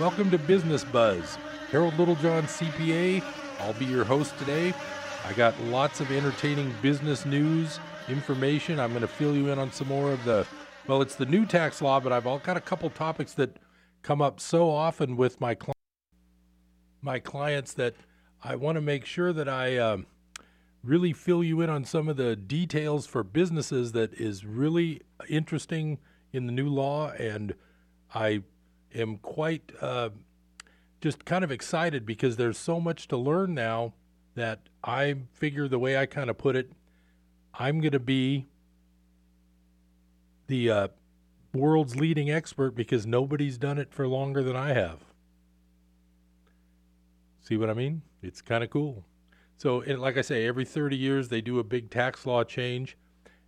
Welcome to Business Buzz. Harold Littlejohn, CPA. I'll be your host today. I got lots of entertaining business news, information. I'm going to fill you in on some more of the, well, it's the new tax law, but I've got a couple topics that come up so often with my my clients that I want to make sure that I um, really fill you in on some of the details for businesses that is really interesting in the new law, and I am quite uh, just kind of excited because there's so much to learn now that I figure the way I kind of put it, I'm going to be the uh, world's leading expert because nobody's done it for longer than I have. See what I mean? It's kind of cool. So, like I say, every 30 years they do a big tax law change,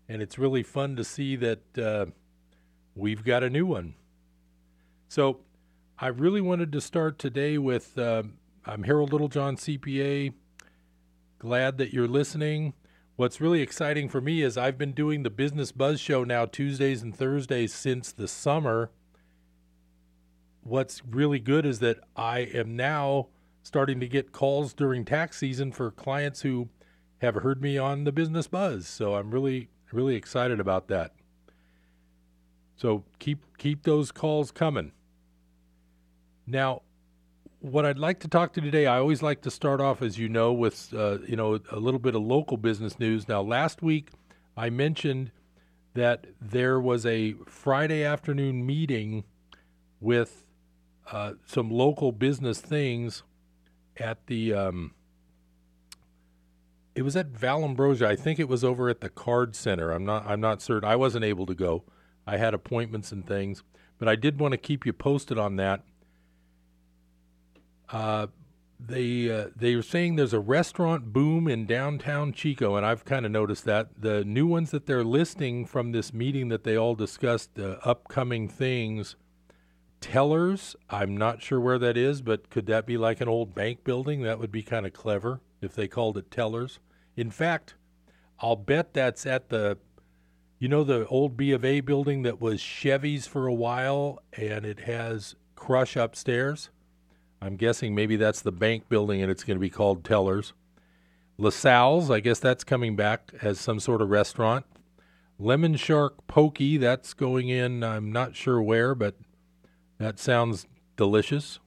and it's really fun to see that uh, we've got a new one. So, I really wanted to start today with uh, I'm Harold Littlejohn, CPA. Glad that you're listening. What's really exciting for me is I've been doing the Business Buzz Show now Tuesdays and Thursdays since the summer. What's really good is that I am now starting to get calls during tax season for clients who have heard me on the Business Buzz. So I'm really really excited about that. So keep keep those calls coming. Now, what I'd like to talk to today, I always like to start off, as you know, with uh, you know a little bit of local business news. Now, last week I mentioned that there was a Friday afternoon meeting with uh, some local business things at the um, it was at Vallombrosa. I think it was over at the Card Center. I'm not I'm not certain. I wasn't able to go. I had appointments and things, but I did want to keep you posted on that. Uh, they uh, they were saying there's a restaurant boom in downtown Chico, and I've kind of noticed that the new ones that they're listing from this meeting that they all discussed, the upcoming things Tellers, I'm not sure where that is, but could that be like an old bank building? That would be kind of clever if they called it Tellers. In fact, I'll bet that's at the, you know, the old B of A building that was Chevy's for a while and it has Crush upstairs. I'm guessing maybe that's the bank building and it's going to be called Tellers. LaSalle's, I guess that's coming back as some sort of restaurant. Lemon Shark Poke, that's going in, I'm not sure where, but that sounds delicious.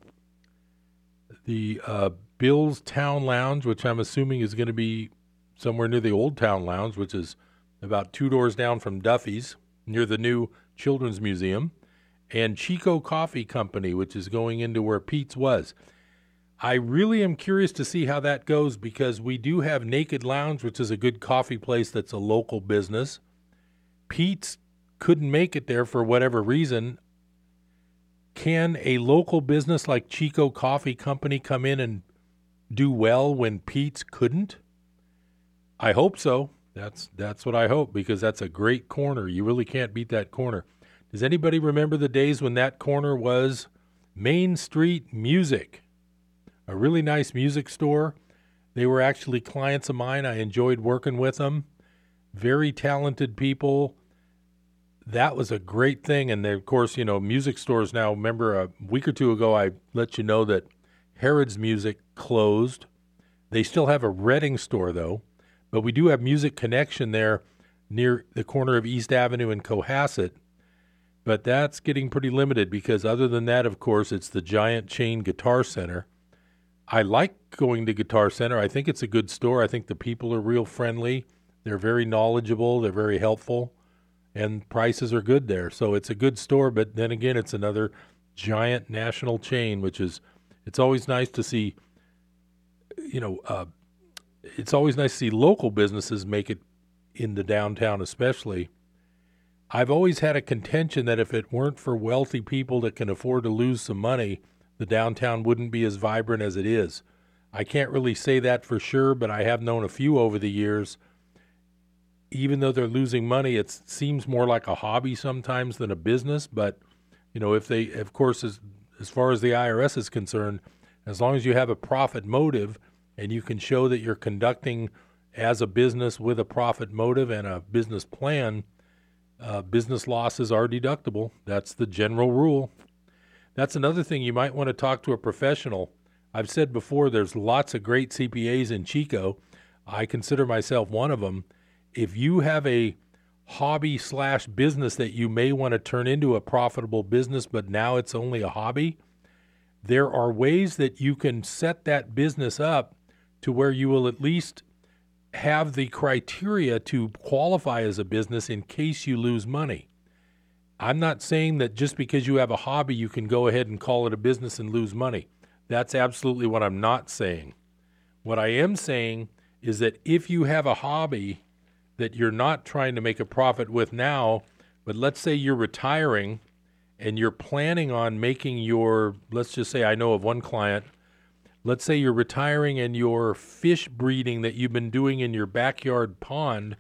The uh, Bill's Town Lounge, which I'm assuming is going to be somewhere near the Old Town Lounge, which is about two doors down from Duffy's, near the new Children's Museum, and Chico Coffee Company, which is going into where Pete's was. I really am curious to see how that goes because we do have Naked Lounge, which is a good coffee place that's a local business. Pete's couldn't make it there for whatever reason. Can a local business like Chico Coffee Company come in and do well when Pete's couldn't? I hope so. That's that's what I hope because that's a great corner. You really can't beat that corner. Does anybody remember the days when that corner was Main Street Music? A really nice music store. They were actually clients of mine. I enjoyed working with them. Very talented people that was a great thing. And of course, you know, music stores now. Remember, a week or two ago, I let you know that Herreid's Music closed. They still have a Redding store though, but we do have Music Connection there near the corner of East Avenue and Cohasset. But that's getting pretty limited because, other than that, of course, it's the giant chain Guitar Center. I like going to Guitar Center. I think it's a good store. I think the people are real friendly. They're very knowledgeable. They're very helpful and prices are good there. So it's a good store, but then again, it's another giant national chain, which is it's always nice to see. You know, uh, it's always nice to see local businesses make it in the downtown, especially. I've always had a contention that if it weren't for wealthy people that can afford to lose some money, the downtown wouldn't be as vibrant as it is. I can't really say that for sure, but I have known a few over the years even though they're losing money, it seems more like a hobby sometimes than a business. But you know, if they, of course, as as far as the IRS is concerned, as long as you have a profit motive and you can show that you're conducting as a business with a profit motive and a business plan, uh, business losses are deductible. That's the general rule. That's another thing you might want to talk to a professional. I've said before there's lots of great CPAs in Chico. I consider myself one of them. If you have a hobby slash business that you may want to turn into a profitable business, but now it's only a hobby, there are ways that you can set that business up to where you will at least have the criteria to qualify as a business in case you lose money. I'm not saying that just because you have a hobby, you can go ahead and call it a business and lose money. That's absolutely what I'm not saying. What I am saying is that if you have a hobby that you're not trying to make a profit with now, but let's say you're retiring and you're planning on making your, let's just say I know of one client, let's say you're retiring and your fish breeding that you've been doing in your backyard pond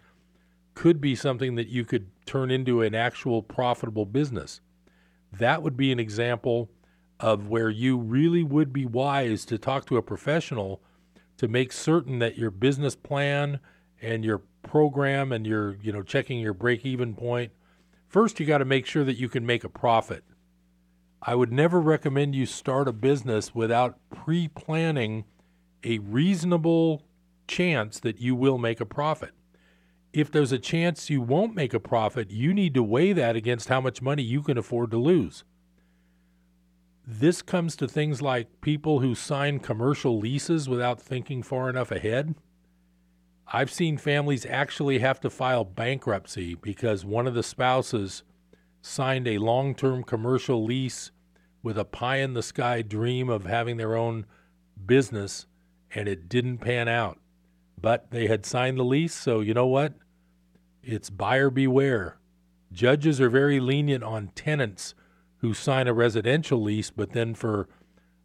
could be something that you could turn into an actual profitable business. That would be an example of where you really would be wise to talk to a professional to make certain that your business plan and your program and your, you know, checking your break even point. first you got to make sure that you can make a profit. I would never recommend you start a business without pre planning a reasonable chance that you will make a profit. If there's a chance you won't make a profit, you need to weigh that against how much money you can afford to lose. This comes to things like people who sign commercial leases without thinking far enough ahead. I've seen families actually have to file bankruptcy because one of the spouses signed a long term commercial lease with a pie in the sky dream of having their own business, and it didn't pan out. But they had signed the lease, so you know what? It's buyer beware. Judges are very lenient on tenants who sign a residential lease, but then for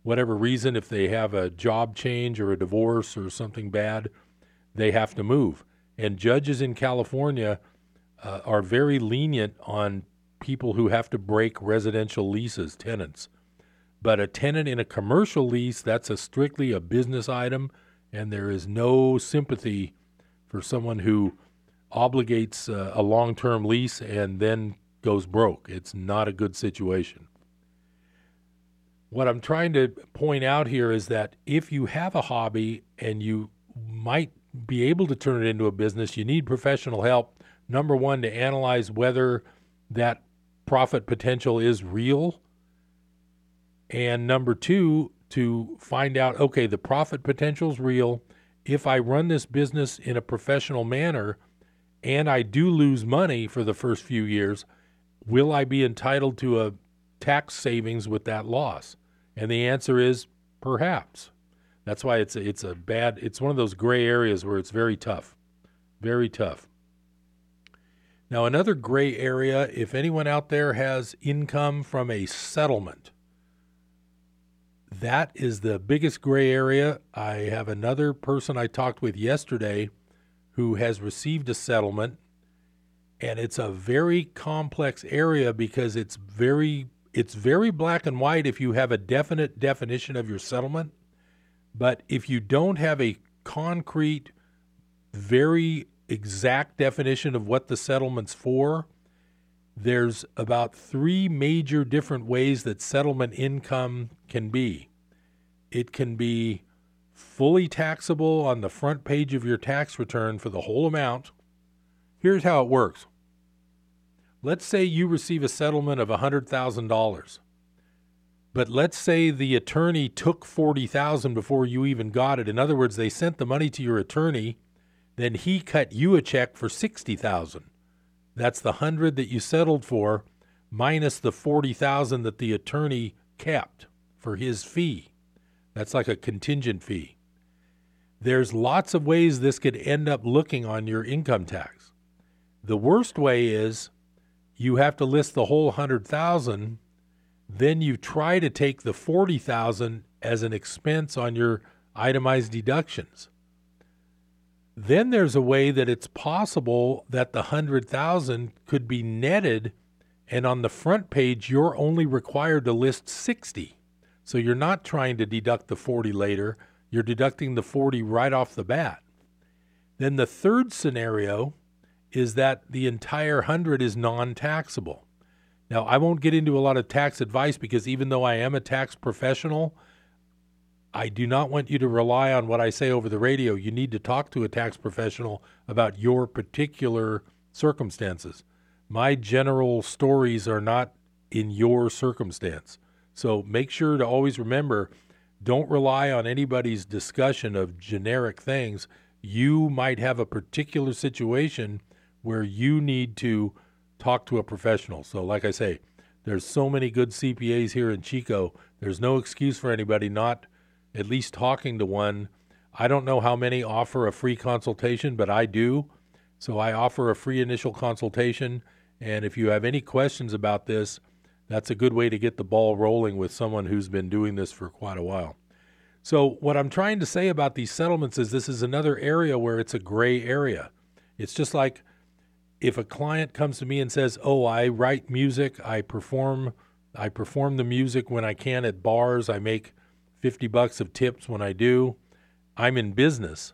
whatever reason, if they have a job change or a divorce or something bad, they have to move. And judges in California uh, are very lenient on people who have to break residential leases, tenants. But a tenant in a commercial lease, that's a strictly a business item, and there is no sympathy for someone who obligates uh, a long term lease and then goes broke. It's not a good situation. What I'm trying to point out here is that if you have a hobby and you might be able to turn it into a business, you need professional help. Number one, to analyze whether that profit potential is real. And number two, to find out okay, the profit potential is real. If I run this business in a professional manner and I do lose money for the first few years, will I be entitled to a tax savings with that loss? And the answer is perhaps. That's why it's a, it's a bad it's one of those gray areas where it's very tough. Very tough. Now, another gray area if anyone out there has income from a settlement, that is the biggest gray area. I have another person I talked with yesterday who has received a settlement, and it's a very complex area because it's very it's very black and white if you have a definite definition of your settlement, but if you don't have a concrete, very exact definition of what the settlement's for, there's about three major different ways that settlement income can be. It can be fully taxable on the front page of your tax return for the whole amount. Here's how it works. Let's say you receive a settlement of $100,000. But let's say the attorney took 40,000 before you even got it. In other words, they sent the money to your attorney then he cut you a check for 60,000. That's the 100 that you settled for minus the 40,000 that the attorney kept for his fee. That's like a contingent fee. There's lots of ways this could end up looking on your income tax. The worst way is you have to list the whole 100,000, then you try to take the 40,000 as an expense on your itemized deductions. Then there's a way that it's possible that the 100,000 could be netted and on the front page you're only required to list 60. So you're not trying to deduct the 40 later, you're deducting the 40 right off the bat. Then the third scenario is that the entire 100 is non-taxable. Now, I won't get into a lot of tax advice because even though I am a tax professional, I do not want you to rely on what I say over the radio. You need to talk to a tax professional about your particular circumstances. My general stories are not in your circumstance. So make sure to always remember don't rely on anybody's discussion of generic things. You might have a particular situation where you need to talk to a professional. So, like I say, there's so many good CPAs here in Chico. There's no excuse for anybody not at least talking to one. I don't know how many offer a free consultation, but I do. So I offer a free initial consultation. And if you have any questions about this, that's a good way to get the ball rolling with someone who's been doing this for quite a while. So, what I'm trying to say about these settlements is this is another area where it's a gray area. It's just like if a client comes to me and says, "Oh, I write music, I perform I perform the music when I can at bars, I make 50 bucks of tips when I do. I'm in business."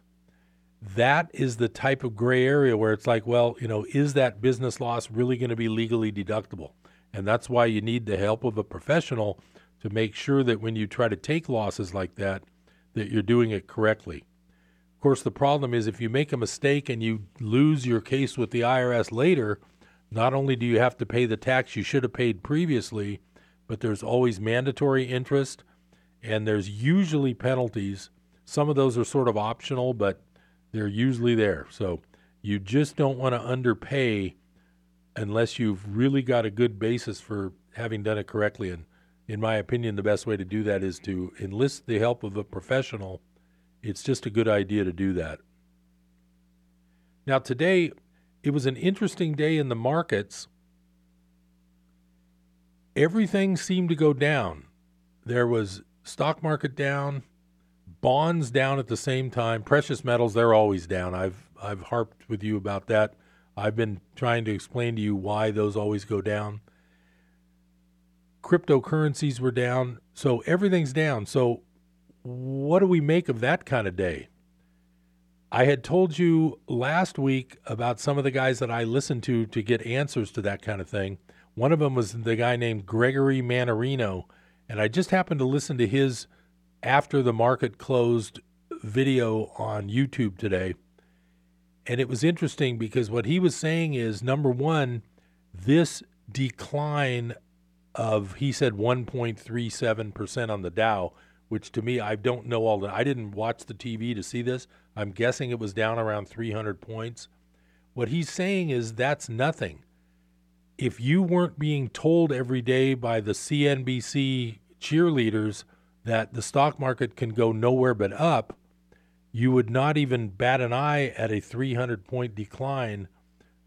That is the type of gray area where it's like, well, you know, is that business loss really going to be legally deductible? And that's why you need the help of a professional to make sure that when you try to take losses like that, that you're doing it correctly. Of course, the problem is if you make a mistake and you lose your case with the IRS later, not only do you have to pay the tax you should have paid previously, but there's always mandatory interest and there's usually penalties. Some of those are sort of optional, but they're usually there. So you just don't want to underpay unless you've really got a good basis for having done it correctly. And in my opinion, the best way to do that is to enlist the help of a professional. It's just a good idea to do that. Now, today, it was an interesting day in the markets. Everything seemed to go down. There was stock market down, bonds down at the same time, precious metals they're always down. I've I've harped with you about that I've been trying to explain to you why those always go down. Cryptocurrencies were down, so everything's down. So, what do we make of that kind of day? I had told you last week about some of the guys that I listened to to get answers to that kind of thing. One of them was the guy named Gregory Mannarino, and I just happened to listen to his after the market closed video on YouTube today and it was interesting because what he was saying is number one, this decline of he said 1.37% on the Dow, which to me I don't know all that. I didn't watch the TV to see this. I'm guessing it was down around 300 points. What he's saying is that's nothing. If you weren't being told every day by the CNBC cheerleaders that the stock market can go nowhere but up, you would not even bat an eye at a 300 point decline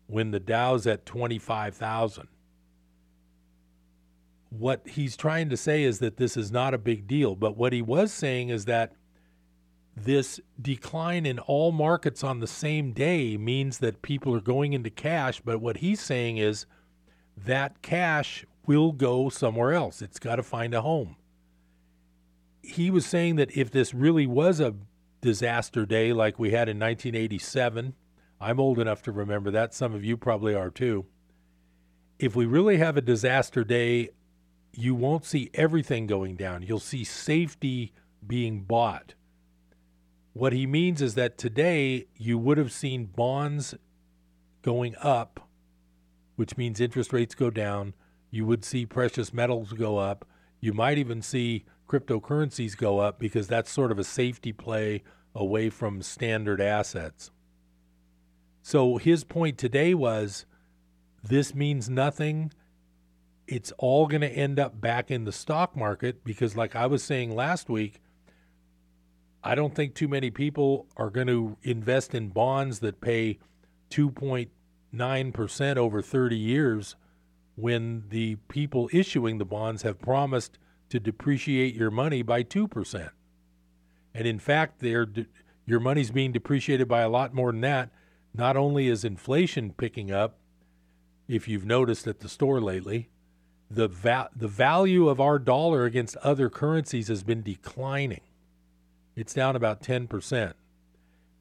when the Dow's at 25,000. What he's trying to say is that this is not a big deal, but what he was saying is that this decline in all markets on the same day means that people are going into cash, but what he's saying is that cash will go somewhere else. It's got to find a home. He was saying that if this really was a disaster day like we had in 1987. I'm old enough to remember that. Some of you probably are too. If we really have a disaster day, you won't see everything going down. You'll see safety being bought. What he means is that today you would have seen bonds going up, which means interest rates go down. You would see precious metals go up. You might even see cryptocurrencies go up because that's sort of a safety play away from standard assets. So his point today was this means nothing. It's all going to end up back in the stock market because, like I was saying last week, I don't think too many people are going to invest in bonds that pay 2.9% over 30 years when the people issuing the bonds have promised to depreciate your money by 2%. And in fact, de- your money's being depreciated by a lot more than that. Not only is inflation picking up, if you've noticed at the store lately, the va- the value of our dollar against other currencies has been declining. It's down about 10%.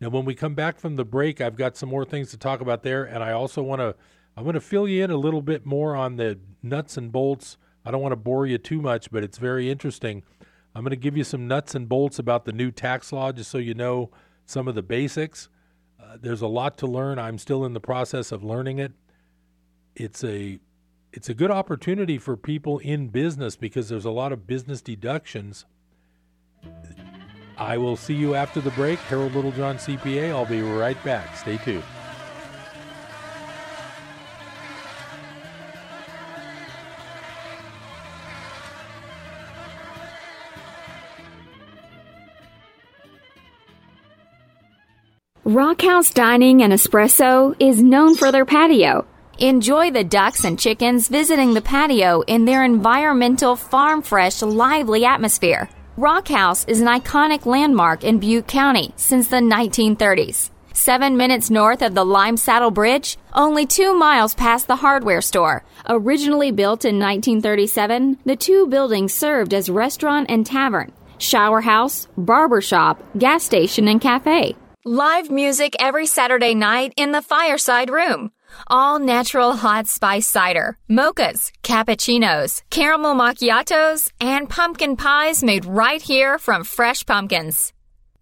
Now when we come back from the break, I've got some more things to talk about there and I also want to I'm going to fill you in a little bit more on the nuts and bolts. I don't want to bore you too much, but it's very interesting. I'm going to give you some nuts and bolts about the new tax law just so you know some of the basics. Uh, there's a lot to learn. I'm still in the process of learning it. It's a it's a good opportunity for people in business because there's a lot of business deductions. I will see you after the break. Harold Littlejohn CPA. I'll be right back. Stay tuned. Rockhouse Dining and Espresso is known for their patio. Enjoy the ducks and chickens visiting the patio in their environmental, farm fresh, lively atmosphere. Rockhouse is an iconic landmark in Butte County since the 1930s. Seven minutes north of the Lime Saddle Bridge, only two miles past the hardware store. Originally built in 1937, the two buildings served as restaurant and tavern, shower house, barber shop, gas station, and cafe. Live music every Saturday night in the fireside room. All natural hot spice cider, mochas, cappuccinos, caramel macchiatos, and pumpkin pies made right here from fresh pumpkins.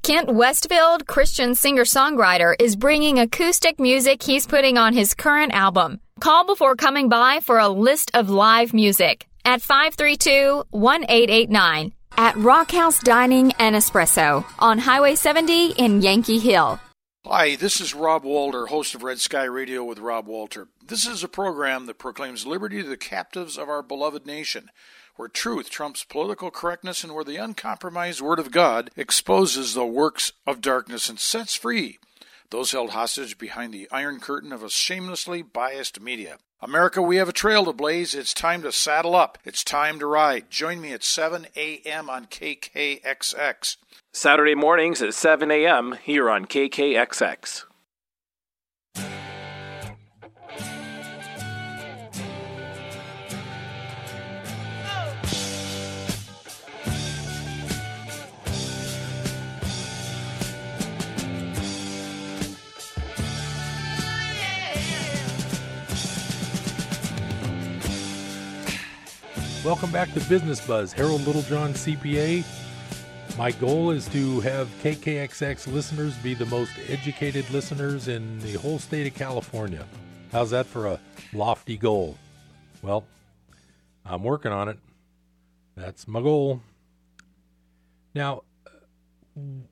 Kent Westfield, Christian singer songwriter, is bringing acoustic music he's putting on his current album. Call before coming by for a list of live music at 532 1889 at Rockhouse Dining and Espresso on Highway 70 in Yankee Hill. Hi, this is Rob Walter, host of Red Sky Radio with Rob Walter. This is a program that proclaims liberty to the captives of our beloved nation, where truth trumps political correctness and where the uncompromised Word of God exposes the works of darkness and sets free those held hostage behind the iron curtain of a shamelessly biased media. America, we have a trail to blaze. It's time to saddle up. It's time to ride. Join me at 7 a.m. on KKXX. Saturday mornings at 7 a.m. here on KKXX. Welcome back to Business Buzz. Harold Littlejohn, CPA. My goal is to have KKXX listeners be the most educated listeners in the whole state of California. How's that for a lofty goal? Well, I'm working on it. That's my goal. Now,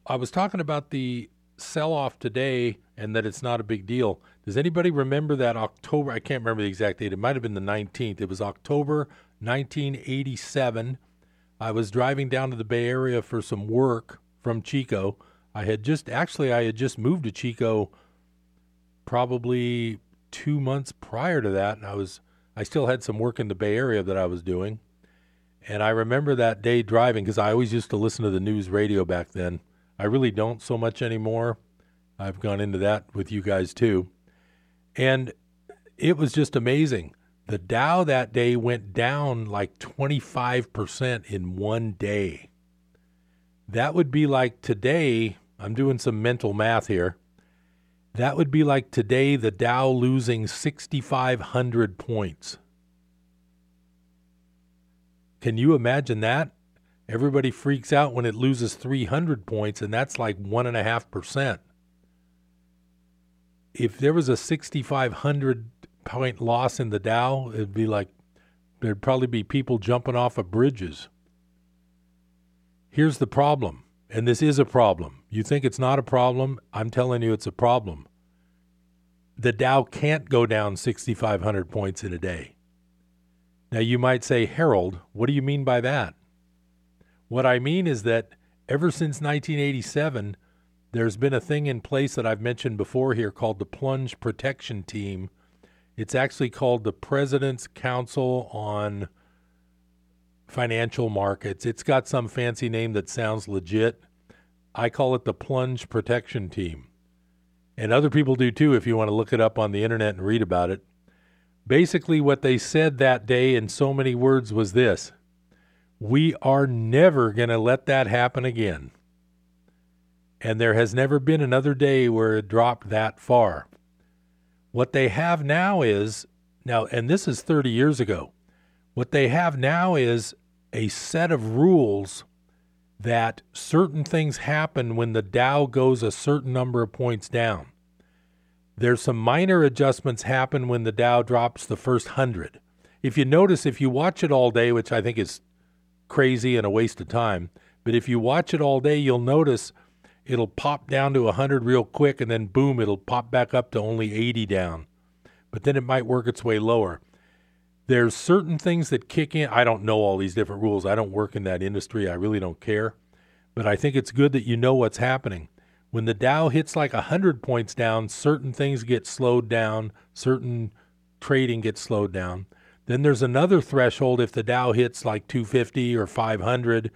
I was talking about the sell off today and that it's not a big deal. Does anybody remember that October? I can't remember the exact date. It might have been the 19th. It was October 1987. I was driving down to the Bay Area for some work from Chico. I had just actually I had just moved to Chico probably 2 months prior to that and I was I still had some work in the Bay Area that I was doing. And I remember that day driving because I always used to listen to the news radio back then. I really don't so much anymore. I've gone into that with you guys too. And it was just amazing. The Dow that day went down like 25% in one day. That would be like today, I'm doing some mental math here. That would be like today the Dow losing 6,500 points. Can you imagine that? Everybody freaks out when it loses 300 points, and that's like 1.5%. If there was a 6,500 point loss in the Dow, it'd be like there'd probably be people jumping off of bridges. Here's the problem, and this is a problem. You think it's not a problem? I'm telling you it's a problem. The Dow can't go down 6,500 points in a day. Now, you might say, Harold, what do you mean by that? What I mean is that ever since 1987, there's been a thing in place that I've mentioned before here called the Plunge Protection Team it's actually called the President's Council on Financial Markets. It's got some fancy name that sounds legit. I call it the Plunge Protection Team. And other people do too if you want to look it up on the internet and read about it. Basically, what they said that day in so many words was this We are never going to let that happen again. And there has never been another day where it dropped that far. What they have now is Now, and this is 30 years ago. What they have now is a set of rules that certain things happen when the Dow goes a certain number of points down. There's some minor adjustments happen when the Dow drops the first 100. If you notice, if you watch it all day, which I think is crazy and a waste of time, but if you watch it all day, you'll notice it'll pop down to 100 real quick and then boom, it'll pop back up to only 80 down. But then it might work its way lower. There's certain things that kick in. I don't know all these different rules. I don't work in that industry. I really don't care. But I think it's good that you know what's happening. When the Dow hits like 100 points down, certain things get slowed down, certain trading gets slowed down. Then there's another threshold if the Dow hits like 250 or 500.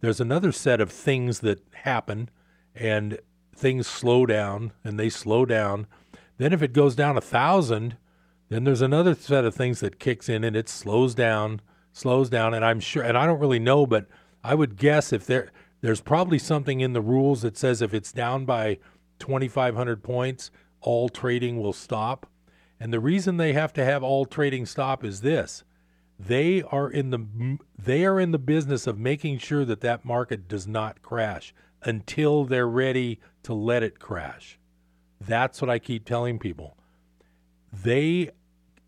There's another set of things that happen and things slow down and they slow down. Then if it goes down a thousand, then there's another set of things that kicks in and it slows down, slows down. And I'm sure, and I don't really know, but I would guess if there, there's probably something in the rules that says if it's down by 2,500 points, all trading will stop. And the reason they have to have all trading stop is this: they are in the they are in the business of making sure that that market does not crash until they're ready to let it crash. That's what I keep telling people. They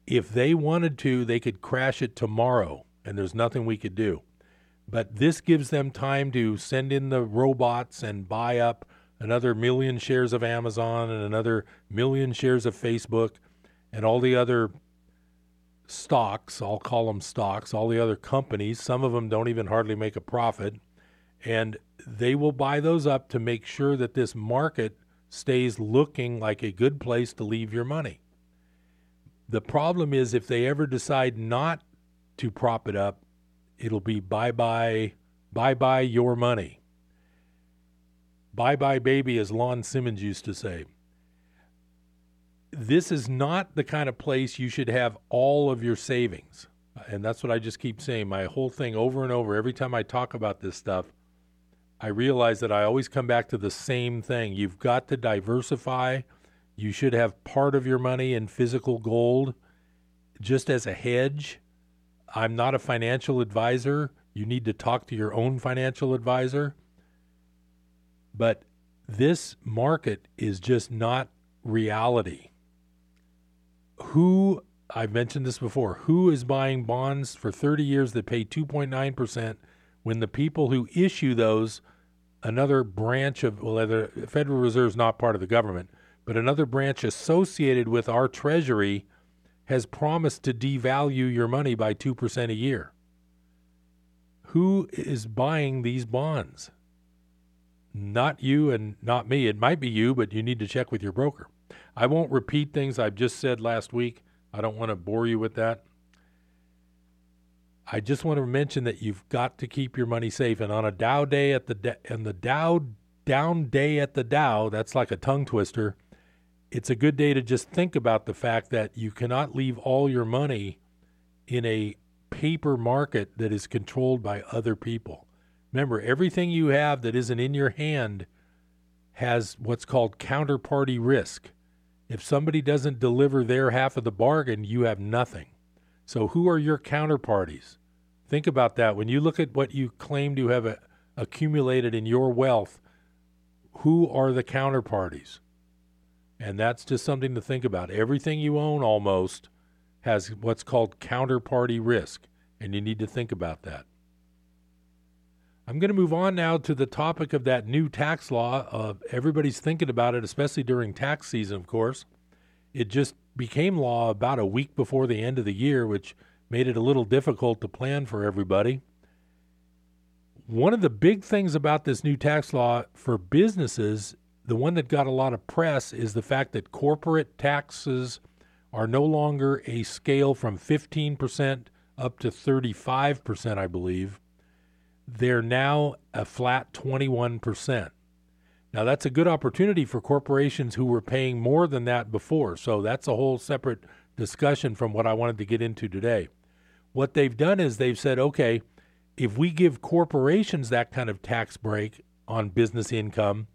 if they wanted to, they could crash it tomorrow and there's nothing we could do. But this gives them time to send in the robots and buy up another million shares of Amazon and another million shares of Facebook and all the other stocks, I'll call them stocks, all the other companies, some of them don't even hardly make a profit, and they will buy those up to make sure that this market stays looking like a good place to leave your money. The problem is if they ever decide not to prop it up, it'll be bye bye, bye bye your money. Bye bye baby, as Lon Simmons used to say. This is not the kind of place you should have all of your savings. And that's what I just keep saying. My whole thing over and over, every time I talk about this stuff, I realize that I always come back to the same thing. You've got to diversify. You should have part of your money in physical gold just as a hedge. I'm not a financial advisor. You need to talk to your own financial advisor. But this market is just not reality. Who, I've mentioned this before, who is buying bonds for 30 years that pay 2.9% when the people who issue those, another branch of, well, the Federal Reserve is not part of the government, but another branch associated with our Treasury has promised to devalue your money by 2% a year. Who is buying these bonds? Not you and not me. It might be you, but you need to check with your broker. I won't repeat things I've just said last week. I don't want to bore you with that. I just want to mention that you've got to keep your money safe. And on a Dow day at the and the Dow down day at the Dow, that's like a tongue twister. It's a good day to just think about the fact that you cannot leave all your money in a paper market that is controlled by other people. Remember, everything you have that isn't in your hand has what's called counterparty risk. If somebody doesn't deliver their half of the bargain, you have nothing. So, who are your counterparties? Think about that. When you look at what you claim to have uh, accumulated in your wealth, who are the counterparties? And that's just something to think about. Everything you own almost has what's called counterparty risk, and you need to think about that. I'm going to move on now to the topic of that new tax law. Uh, everybody's thinking about it, especially during tax season, of course. It just became law about a week before the end of the year, which made it a little difficult to plan for everybody. One of the big things about this new tax law for businesses, the one that got a lot of press, is the fact that corporate taxes are no longer a scale from 15% up to 35%, I believe they're now a flat 21%. Now, that's a good opportunity for corporations who were paying more than that before. So, that's a whole separate discussion from what I wanted to get into today. What they've done is they've said, okay, if we give corporations that kind of tax break on business income,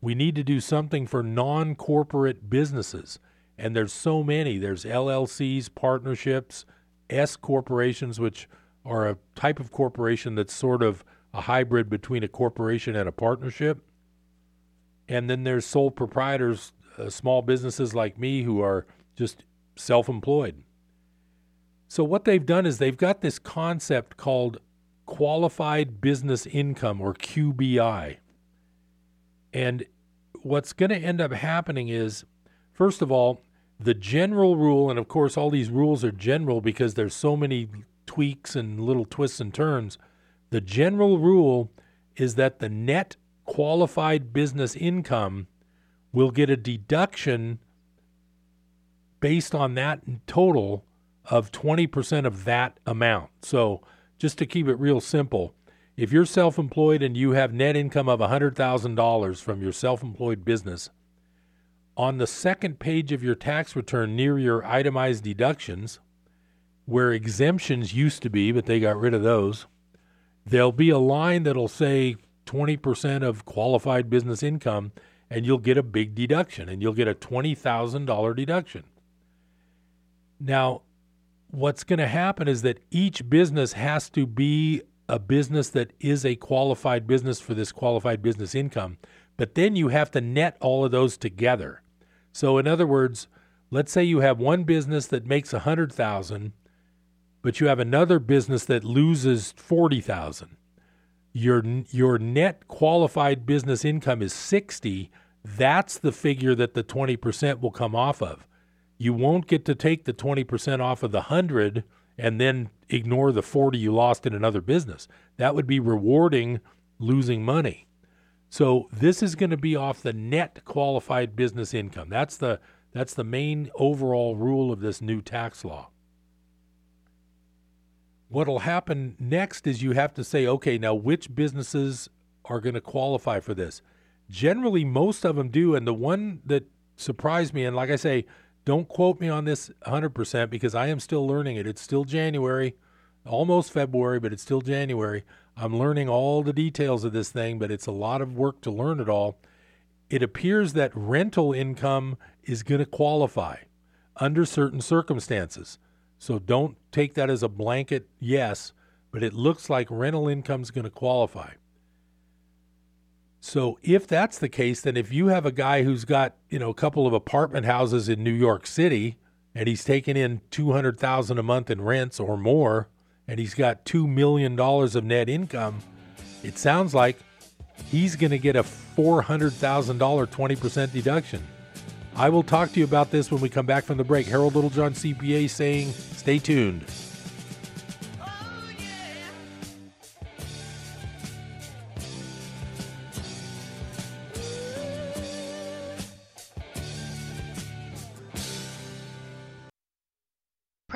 we need to do something for non corporate businesses. And there's so many. There's LLCs, partnerships, S corporations, which are a type of corporation that's sort of a hybrid between a corporation and a partnership. And then there's sole proprietors, uh, small businesses like me who are just self employed. So, what they've done is they've got this concept called qualified business income or QBI. And what's going to end up happening is, first of all, the general rule, and of course, all these rules are general because there's so many tweaks and little twists and turns. The general rule is that the net qualified business income will get a deduction based on that total of 20% of that amount. So, just to keep it real simple, if you're self employed and you have net income of $100,000 from your self employed business, on the second page of your tax return near your itemized deductions, where exemptions used to be, but they got rid of those, there'll be a line that'll say 20% of qualified business income, and you'll get a big deduction, and you'll get a $20,000 deduction. Now, what's going to happen is that each business has to be a business that is a qualified business for this qualified business income, but then you have to net all of those together. So in other words, let's say you have one business that makes 100,000, but you have another business that loses 40,000. Your your net qualified business income is 60, that's the figure that the 20% will come off of. You won't get to take the 20% off of the 100 and then ignore the 40 you lost in another business. That would be rewarding losing money. So this is going to be off the net qualified business income. That's the that's the main overall rule of this new tax law. What'll happen next is you have to say, okay, now which businesses are going to qualify for this? Generally, most of them do, and the one that surprised me, and like I say, don't quote me on this 100% because I am still learning it. It's still January, almost February, but it's still January. I'm learning all the details of this thing, but it's a lot of work to learn it all. It appears that rental income is going to qualify under certain circumstances. So don't take that as a blanket yes, but it looks like rental income is going to qualify. So if that's the case, then if you have a guy who's got, you know, a couple of apartment houses in New York City and he's taking in 200,000 a month in rents or more and he's got 2 million dollars of net income, it sounds like he's going to get a $400,000 20% deduction. I will talk to you about this when we come back from the break. Harold Littlejohn CPA saying, stay tuned.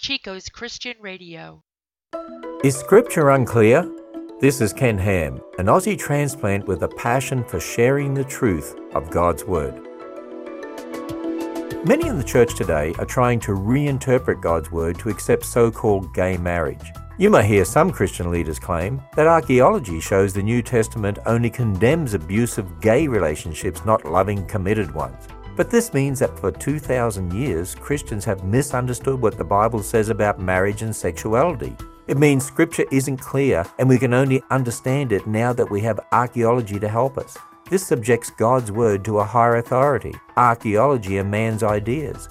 Chico's Christian Radio. Is Scripture unclear? This is Ken Ham, an Aussie transplant with a passion for sharing the truth of God's Word. Many in the church today are trying to reinterpret God's Word to accept so called gay marriage. You may hear some Christian leaders claim that archaeology shows the New Testament only condemns abusive gay relationships, not loving committed ones. But this means that for 2,000 years, Christians have misunderstood what the Bible says about marriage and sexuality. It means Scripture isn't clear, and we can only understand it now that we have archaeology to help us. This subjects God's Word to a higher authority. Archaeology and man's ideas.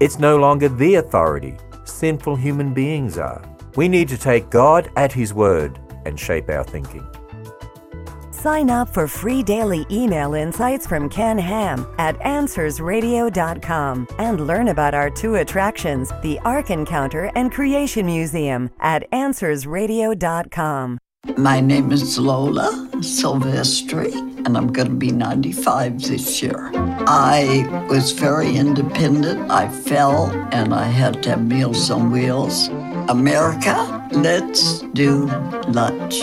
It's no longer the authority, sinful human beings are. We need to take God at His Word and shape our thinking. Sign up for free daily email insights from Ken Ham at AnswersRadio.com and learn about our two attractions, the Ark Encounter and Creation Museum at AnswersRadio.com. My name is Lola Silvestri. and I'm going to be 95 this year. I was very independent. I fell and I had to have Meals on Wheels. America, let's do lunch.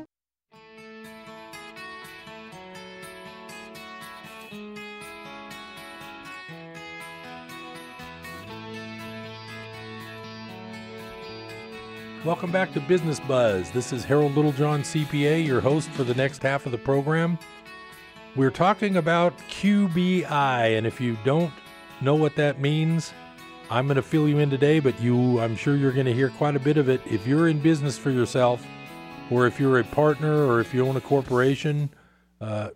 Welcome back to Business Buzz. This is Harold Littlejohn, CPA, your host for the next half of the program. We're talking about QBI, and if you don't know what that means, I'm going to fill you in today, but you, I'm sure you're going to hear quite a bit of it. If you're in business for yourself, or if you're a partner, or if you own a corporation, uh,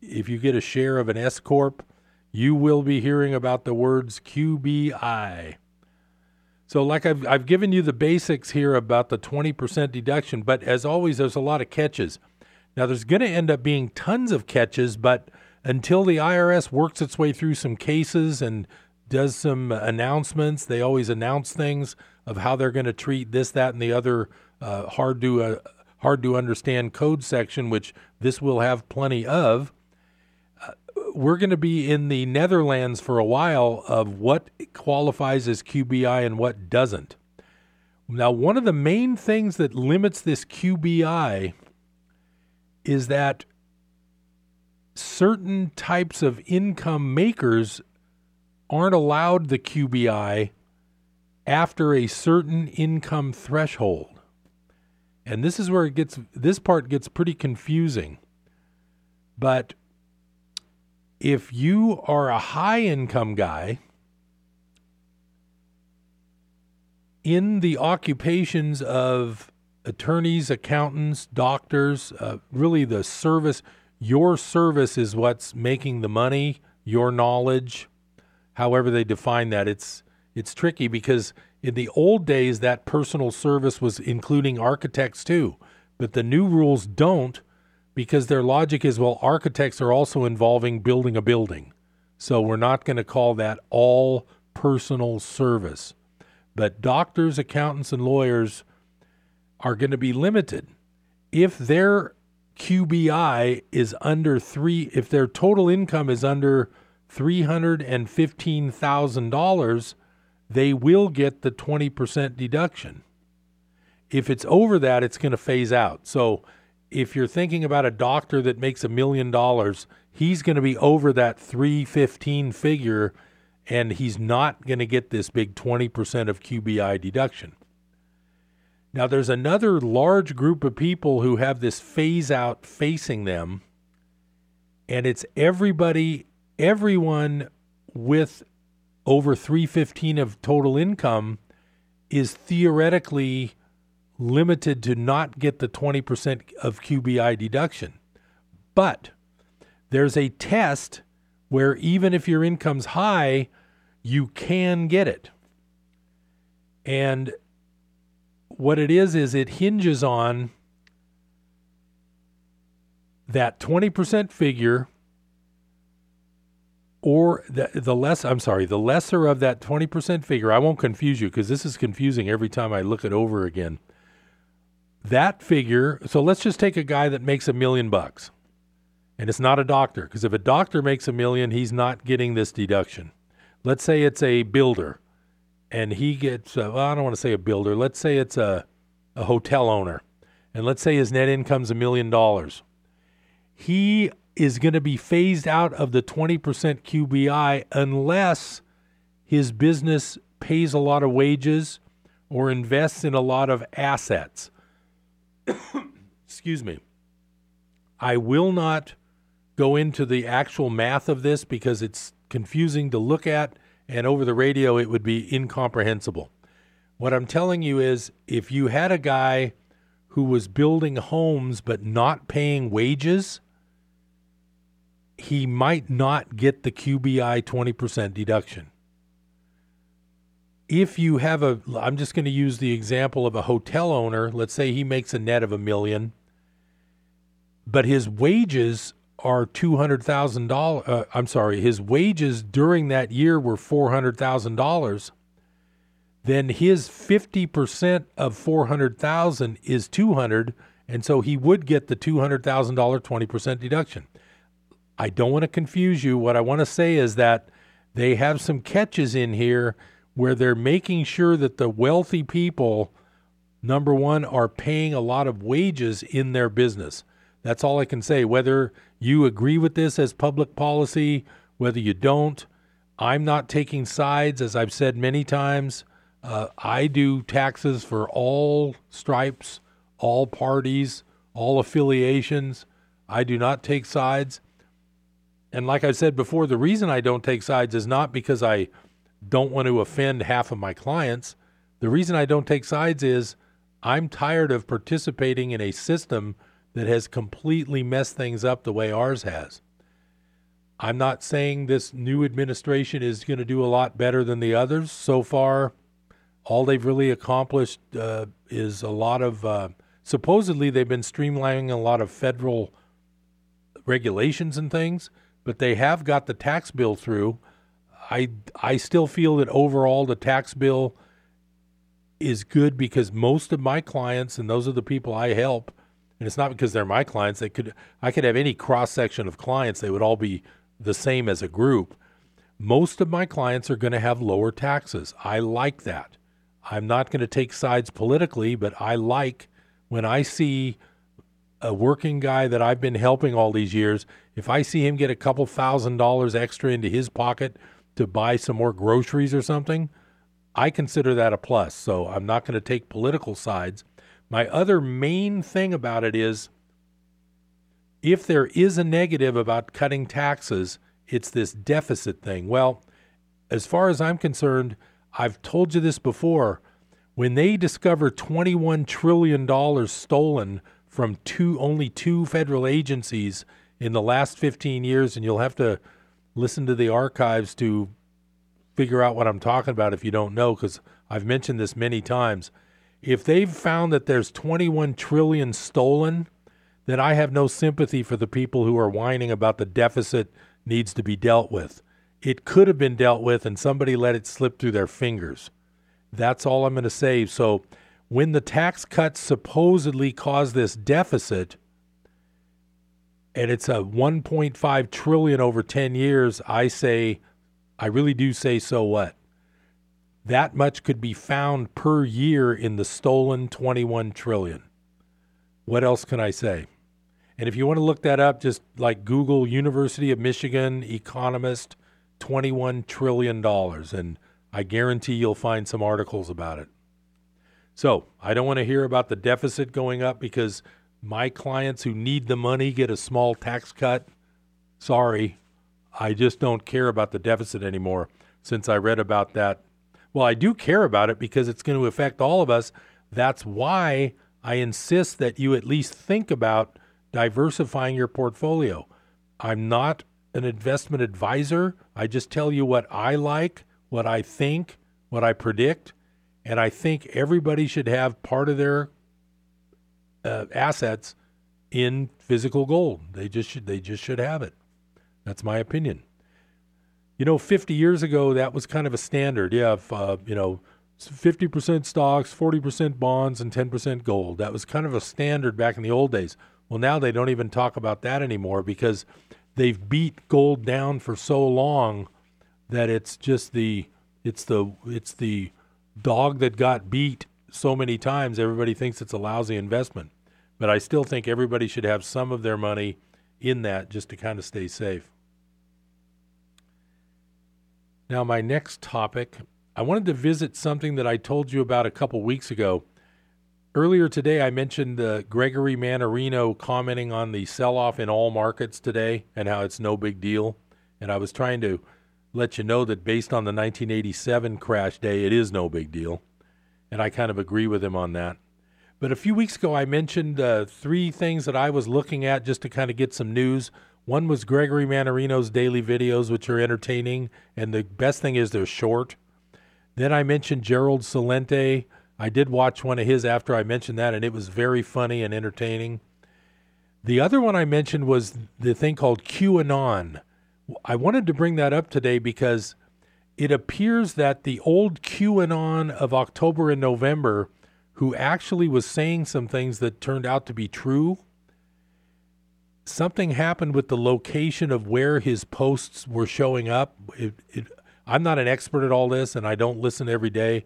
if you get a share of an S corp, you will be hearing about the words QBI. So, like I've, I've given you the basics here about the 20% deduction, but as always, there's a lot of catches. Now, there's going to end up being tons of catches, but until the IRS works its way through some cases and does some announcements, they always announce things of how they're going to treat this, that, and the other uh, hard to uh, hard to understand code section, which this will have plenty of we're going to be in the Netherlands for a while of what qualifies as QBI and what doesn't. Now, one of the main things that limits this QBI is that certain types of income makers aren't allowed the QBI after a certain income threshold. And this is where it gets this part gets pretty confusing. But if you are a high income guy in the occupations of attorneys, accountants, doctors, uh, really the service, your service is what's making the money, your knowledge, however they define that. It's it's tricky because in the old days that personal service was including architects too, but the new rules don't because their logic is well, architects are also involving building a building. So we're not going to call that all personal service. But doctors, accountants, and lawyers are going to be limited. If their QBI is under three, if their total income is under $315,000, they will get the 20% deduction. If it's over that, it's going to phase out. So if you're thinking about a doctor that makes a million dollars, he's going to be over that 315 figure and he's not going to get this big 20% of QBI deduction. Now, there's another large group of people who have this phase out facing them, and it's everybody, everyone with over 315 of total income is theoretically limited to not get the 20% of QBI deduction. But there's a test where even if your income's high, you can get it. And what it is, is it hinges on that 20% figure or the, the less I'm sorry, the lesser of that 20% figure. I won't confuse you because this is confusing every time I look it over again that figure, so let's just take a guy that makes a million bucks. And it's not a doctor, because if a doctor makes a million, he's not getting this deduction. Let's say it's a builder, and he gets, uh, well, I don't want to say a builder, let's say it's a, a hotel owner, and let's say his net income's a million dollars. He is going to be phased out of the 20% QBI unless his business pays a lot of wages or invests in a lot of assets. Excuse me. I will not go into the actual math of this because it's confusing to look at, and over the radio it would be incomprehensible. What I'm telling you is if you had a guy who was building homes but not paying wages, he might not get the QBI 20% deduction if you have a i'm just going to use the example of a hotel owner let's say he makes a net of a million but his wages are two hundred thousand dollars. Uh, I'm sorry, his wages during that year were four hundred thousand dollars. Then his fifty percent of four hundred thousand is two hundred, and so he would get the two hundred thousand dollar twenty percent deduction. I don't want to confuse you. What I want to say is that they have some catches in here where they're making sure that the wealthy people, number one, are paying a lot of wages in their business. That's all I can say. Whether you agree with this as public policy, whether you don't, I'm not taking sides, as I've said many times. Uh, I do taxes for all stripes, all parties, all affiliations. I do not take sides. And like I said before, the reason I don't take sides is not because I don't want to offend half of my clients. The reason I don't take sides is I'm tired of participating in a system that has completely messed things up the way ours has. I'm not saying this new administration is going to do a lot better than the others. So far, all they've really accomplished uh, is a lot of, uh, supposedly, they've been streamlining a lot of federal regulations and things, but they have got the tax bill through. I, I still feel that overall the tax bill is good because most of my clients, and those are the people I help, and it's not because they're my clients. They could I could have any cross section of clients. They would all be the same as a group. Most of my clients are going to have lower taxes. I like that. I'm not going to take sides politically, but I like when I see a working guy that I've been helping all these years, if I see him get a couple thousand dollars extra into his pocket to buy some more groceries or something, I consider that a plus. So I'm not going to take political sides. My other main thing about it is if there is a negative about cutting taxes, it's this deficit thing. Well, as far as I'm concerned, I've told you this before. When they discover $21 trillion stolen from two only two federal agencies in the last 15 years, and you'll have to listen to the archives to figure out what I'm talking about if you don't know, because I've mentioned this many times if they've found that there's 21 trillion stolen, then I have no sympathy for the people who are whining about the deficit needs to be dealt with. It could have been dealt with and somebody let it slip through their fingers. That's all I'm going to say. So when the tax cuts supposedly caused this deficit and it's a 1.5 trillion over 10 years, I say I really do say so what? That much could be found per year in the stolen 21 trillion. What else can I say? And if you want to look that up, just like Google University of Michigan economist, $21 trillion. And I guarantee you'll find some articles about it. So I don't want to hear about the deficit going up because my clients who need the money get a small tax cut. Sorry, I just don't care about the deficit anymore since I read about that well, I do care about it because it's going to affect all of us. That's why I insist that you at least think about diversifying your portfolio. I'm not an investment advisor. I just tell you what I like, what I think, what I predict, and I think everybody should have part of their uh, assets in physical gold. They just should they just should have it. That's my opinion. You know, 50 years ago, that was kind of a standard. Yeah, uh, you know, 50% stocks, 40% bonds, and 10% gold. That was kind of a standard back in the old days. Well, now they don't even talk about that anymore because they've beat gold down for so long that it's just the it's the it's the dog that got beat so many times everybody thinks it's a lousy investment. But I still think everybody should have some of their money in that just to kind of stay safe. Now, my next topic, I wanted to visit something that I told you about a couple weeks ago. Earlier today, I mentioned Gregory Mannarino commenting on the sell off in all markets today and how it's no big deal. And I was trying to let you know that based on the 1987 crash day, it is no big deal. And I kind of agree with him on that. But a few weeks ago, I mentioned uh, three things that I was looking at just to kind of get some news. One was Gregory Mannarino's daily videos, which are entertaining, and the best thing is they're short. Then I mentioned Gerald Celente. I did watch one of his after I mentioned that, and it was very funny and entertaining. The other one I mentioned was the thing called QAnon. I wanted to bring that up today because it appears that the old QAnon of October and November, who actually was saying some things that turned out to be true, something happened with the location of where his posts were showing up. It, it, I'm not an expert at all this, and I don't listen every day,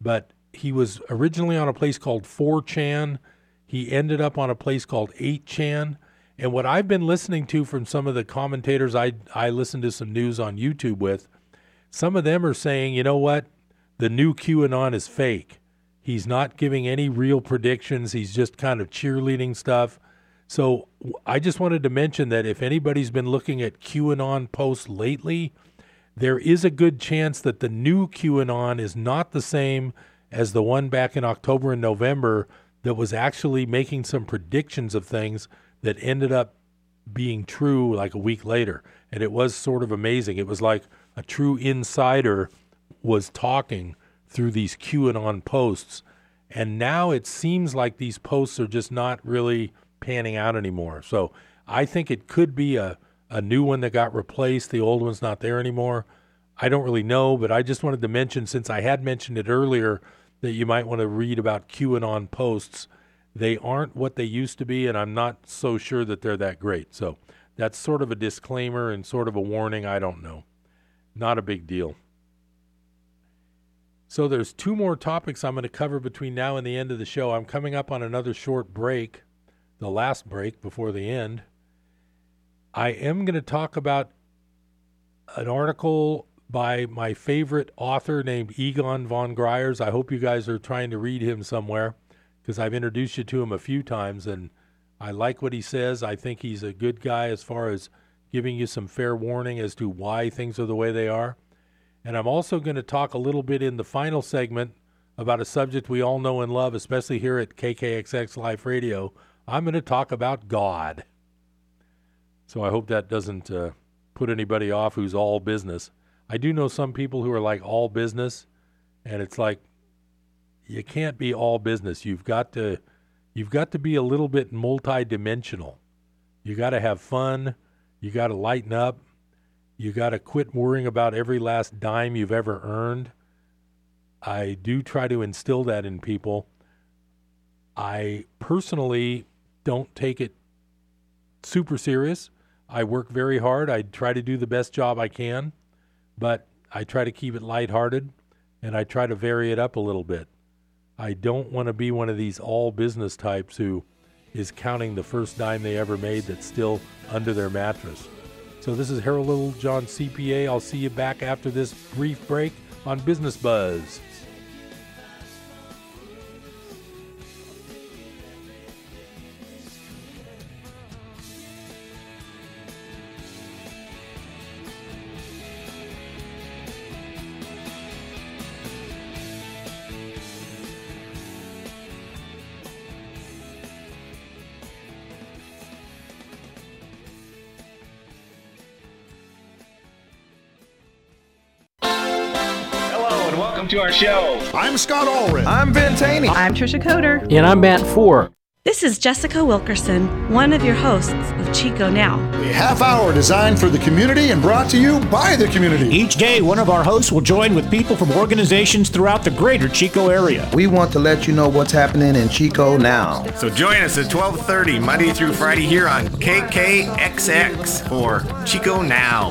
but he was originally on a place called 4chan. He ended up on a place called 8chan. And what I've been listening to from some of the commentators I, I listen to some news on YouTube with, some of them are saying, you know what? The new QAnon is fake. He's not giving any real predictions. He's just kind of cheerleading stuff. So I just wanted to mention that if anybody's been looking at QAnon posts lately, there is a good chance that the new QAnon is not the same as the one back in October and November that was actually making some predictions of things that ended up being true like a week later. And it was sort of amazing. It was like a true insider was talking through these QAnon posts. And now it seems like these posts are just not really panning out anymore. So I think it could be a, a new one that got replaced. The old one's not there anymore. I don't really know, but I just wanted to mention, since I had mentioned it earlier, that you might want to read about QAnon posts. They aren't what they used to be, and I'm not so sure that they're that great. So that's sort of a disclaimer and sort of a warning. I don't know. Not a big deal. So there's two more topics I'm going to cover between now and the end of the show. I'm coming up on another short break the last break before the end, I am going to talk about an article by my favorite author named Egon von Greyerz. I hope you guys are trying to read him somewhere because I've introduced you to him a few times and I like what he says. I think he's a good guy as far as giving you some fair warning as to why things are the way they are. And I'm also going to talk a little bit in the final segment about a subject we all know and love, especially here at KKXX Life Radio I'm going to talk about God. So I hope that doesn't uh, put anybody off who's all business. I do know some people who are like all business, and it's like you can't be all business. You've got to you've got to be a little bit multidimensional. You got to have fun. You got to lighten up. You got to quit worrying about every last dime you've ever earned. I do try to instill that in people. I personally don't take it super serious. I work very hard. I try to do the best job I can, but I try to keep it lighthearted and I try to vary it up a little bit. I don't want to be one of these all business types who is counting the first dime they ever made that's still under their mattress. So this is Harold Littlejohn CPA. I'll see you back after this brief break on Business Buzz. Show. I'm Scott Allred. I'm Ben Taney. I'm Trisha Coder. And I'm Matt Four. This is Jessica Wilkerson, one of your hosts of Chico Now. A half hour designed for the community and brought to you by the community. Each day, one of our hosts will join with people from organizations throughout the greater Chico area. We want to let you know what's happening in Chico now. So join us at 12:30 Monday through Friday here on KKXX for Chico Now.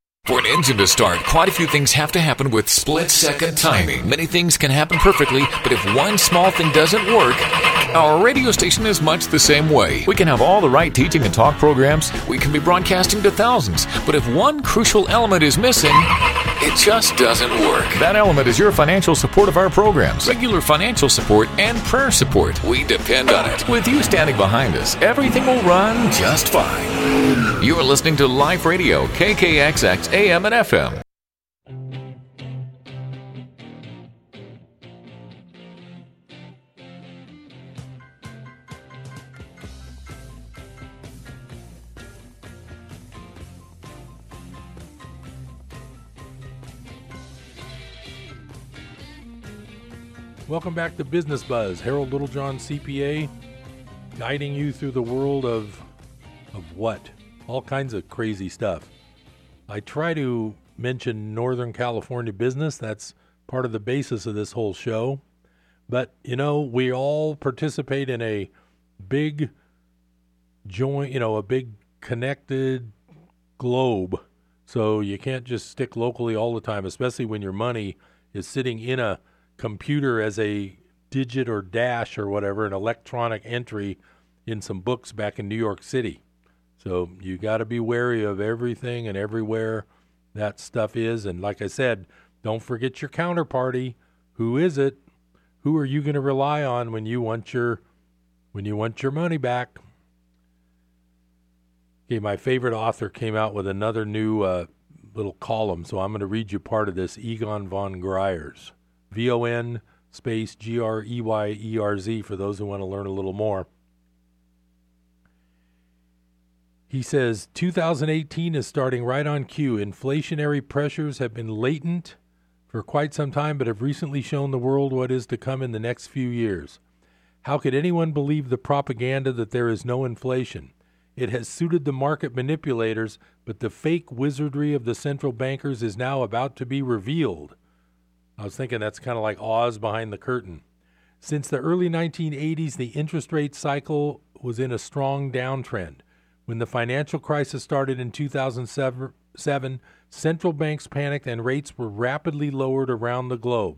For an engine to start, quite a few things have to happen with split second timing. Many things can happen perfectly, but if one small thing doesn't work, our radio station is much the same way. We can have all the right teaching and talk programs, we can be broadcasting to thousands, but if one crucial element is missing, It just doesn't work. That element is your financial support of our programs, regular financial support, and prayer support. We depend on it. With you standing behind us, everything will run just fine. You're listening to Life Radio, KKXX AM and FM. Welcome back to Business Buzz. Harold Littlejohn, CPA, guiding you through the world of of what? All kinds of crazy stuff. I try to mention Northern California business. That's part of the basis of this whole show. But, you know, we all participate in a big joint, you know, a big connected globe. So you can't just stick locally all the time, especially when your money is sitting in a computer as a digit or dash or whatever, an electronic entry in some books back in New York City. So you got to be wary of everything and everywhere that stuff is. And like I said, don't forget your counterparty. Who is it? Who are you going to rely on when you want your when you want your money back? Okay, my favorite author came out with another new uh, little column, so I'm going to read you part of this. Egon von Greyerz. V O N space G R E Y E R Z for those who want to learn a little more. He says 2018 is starting right on cue. Inflationary pressures have been latent for quite some time, but have recently shown the world what is to come in the next few years. How could anyone believe the propaganda that there is no inflation? It has suited the market manipulators, but the fake wizardry of the central bankers is now about to be revealed. I was thinking that's kind of like Oz behind the curtain. Since the early 1980s, the interest rate cycle was in a strong downtrend. When the financial crisis started in 2007, central banks panicked and rates were rapidly lowered around the globe.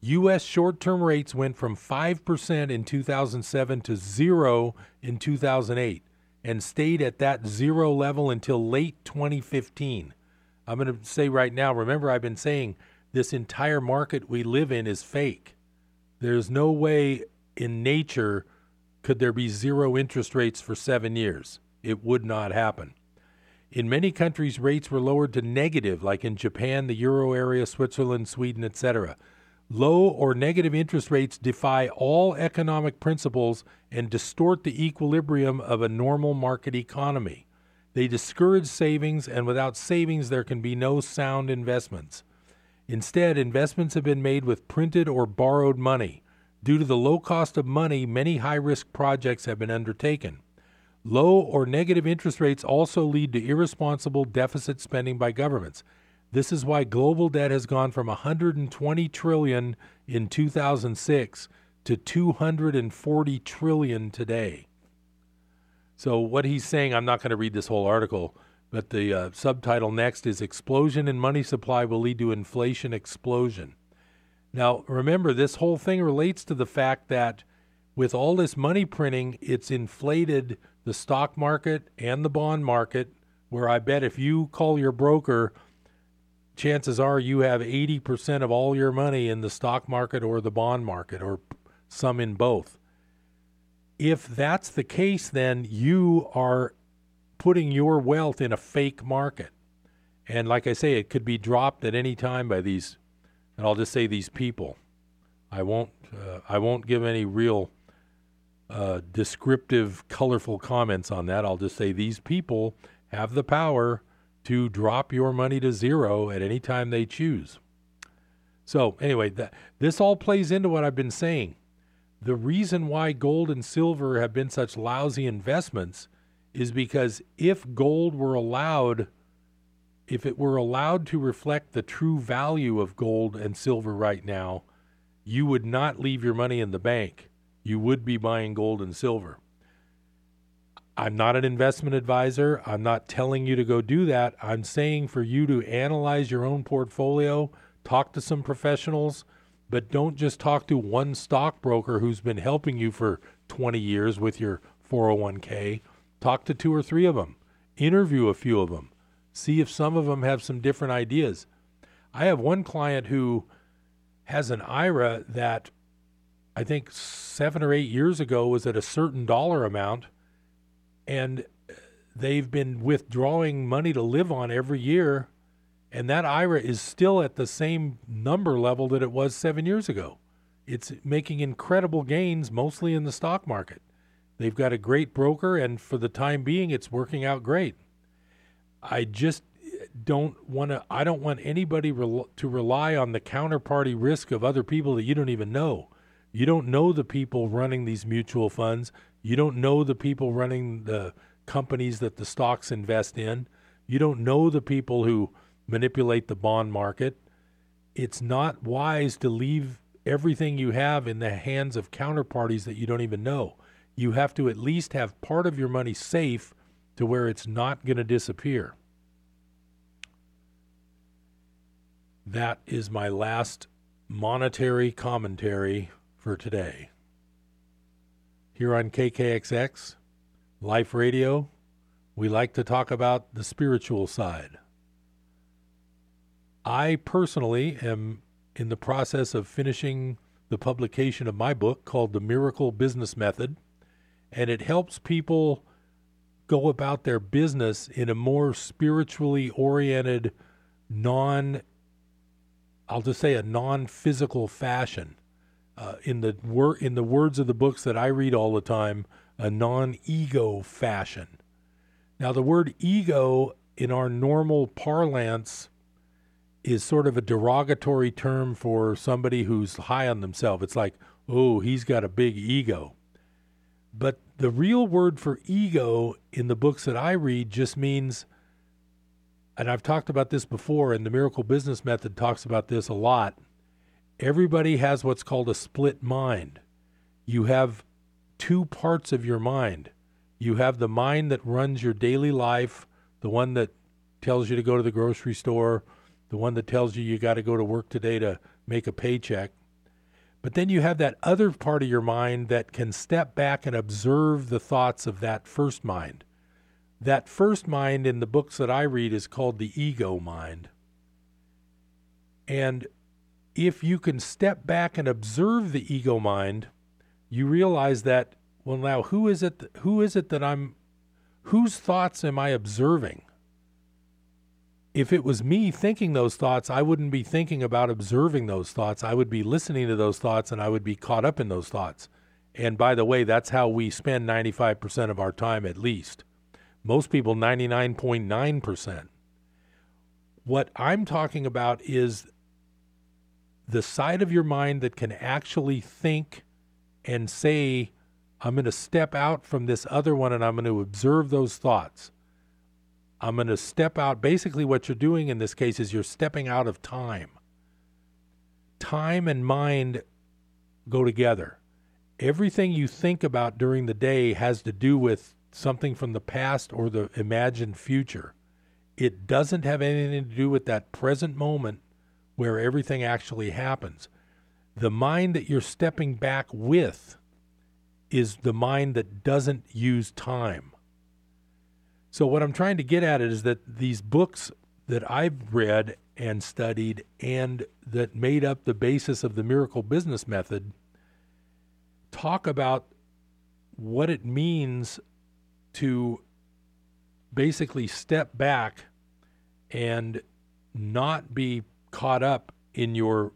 U.S. short term rates went from 5% in 2007 to zero in 2008 and stayed at that zero level until late 2015. I'm going to say right now, remember, I've been saying this entire market we live in is fake. There's no way in nature could there be zero interest rates for seven years. It would not happen. In many countries, rates were lowered to negative, like in Japan, the euro area, Switzerland, Sweden, etc. Low or negative interest rates defy all economic principles and distort the equilibrium of a normal market economy. They discourage savings, and without savings, there can be no sound investments. Instead, investments have been made with printed or borrowed money. Due to the low cost of money, many high risk projects have been undertaken. Low or negative interest rates also lead to irresponsible deficit spending by governments. This is why global debt has gone from 120 trillion in 2006 to 240 trillion today. So what he's saying, I'm not going to read this whole article, but the uh, subtitle next is Explosion in Money Supply Will Lead to Inflation Explosion. Now, remember, this whole thing relates to the fact that with all this money printing, it's inflated the stock market and the bond market, where I bet if you call your broker, chances are you have 80% of all your money in the stock market or the bond market, or some in both. If that's the case, then you are putting your wealth in a fake market. And like I say, it could be dropped at any time by these, and I'll just say these people. I won't. Uh, I won't give any real uh, descriptive, colorful comments on that. I'll just say these people have the power to drop your money to zero at any time they choose. So anyway, that, this all plays into what I've been saying. The reason why gold and silver have been such lousy investments is because if gold were allowed, if it were allowed to reflect the true value of gold and silver right now, you would not leave your money in the bank. You would be buying gold and silver. I'm not an investment advisor. I'm not telling you to go do that. I'm saying for you to analyze your own portfolio, talk to some professionals, but don't just talk to one stockbroker who's been helping you for 20 years with your 401k Talk to two or three of them, interview a few of them, see if some of them have some different ideas. I have one client who has an IRA that I think seven or eight years ago was at a certain dollar amount, and they've been withdrawing money to live on every year, and that IRA is still at the same number level that it was seven years ago. It's making incredible gains, mostly in the stock market. They've got a great broker, and for the time being, it's working out great. I just don't want to. I don't want anybody rel- to rely on the counterparty risk of other people that you don't even know. You don't know the people running these mutual funds. You don't know the people running the companies that the stocks invest in. You don't know the people who manipulate the bond market. It's not wise to leave everything you have in the hands of counterparties that you don't even know. You have to at least have part of your money safe to where it's not going to disappear. That is my last monetary commentary for today. Here on KKXX, Life Radio, we like to talk about the spiritual side. I personally am in the process of finishing the publication of my book called The Miracle Business Method, and it helps people go about their business in a more spiritually oriented, non I'll just say a non-physical fashion. Uh, in the wor- in the words of the books that I read all the time, a non-ego fashion. Now, the word ego in our normal parlance is sort of a derogatory term for somebody who's high on themselves. It's like, oh, he's got a big ego. But the real word for ego in the books that I read just means and I've talked about this before, and the Miracle Business Method talks about this a lot. Everybody has what's called a split mind. You have two parts of your mind. You have the mind that runs your daily life, the one that tells you to go to the grocery store, the one that tells you you got to go to work today to make a paycheck. But then you have that other part of your mind that can step back and observe the thoughts of that first mind. That first mind in the books that I read is called the ego mind. And if you can step back and observe the ego mind, you realize that well now who is it who is it that I'm whose thoughts am I observing? If it was me thinking those thoughts, I wouldn't be thinking about observing those thoughts. I would be listening to those thoughts and I would be caught up in those thoughts. And by the way, that's how we spend 95% of our time at least. Most people, 99.9%. What I'm talking about is the side of your mind that can actually think and say, I'm going to step out from this other one and I'm going to observe those thoughts. I'm going to step out. Basically, what you're doing in this case is you're stepping out of time. Time and mind go together. Everything you think about during the day has to do with something from the past or the imagined future. It doesn't have anything to do with that present moment where everything actually happens. The mind that you're stepping back with is the mind that doesn't use time. So, what I'm trying to get at is that these books that I've read and studied and that made up the basis of the miracle business method talk about what it means to basically step back and not be caught up in your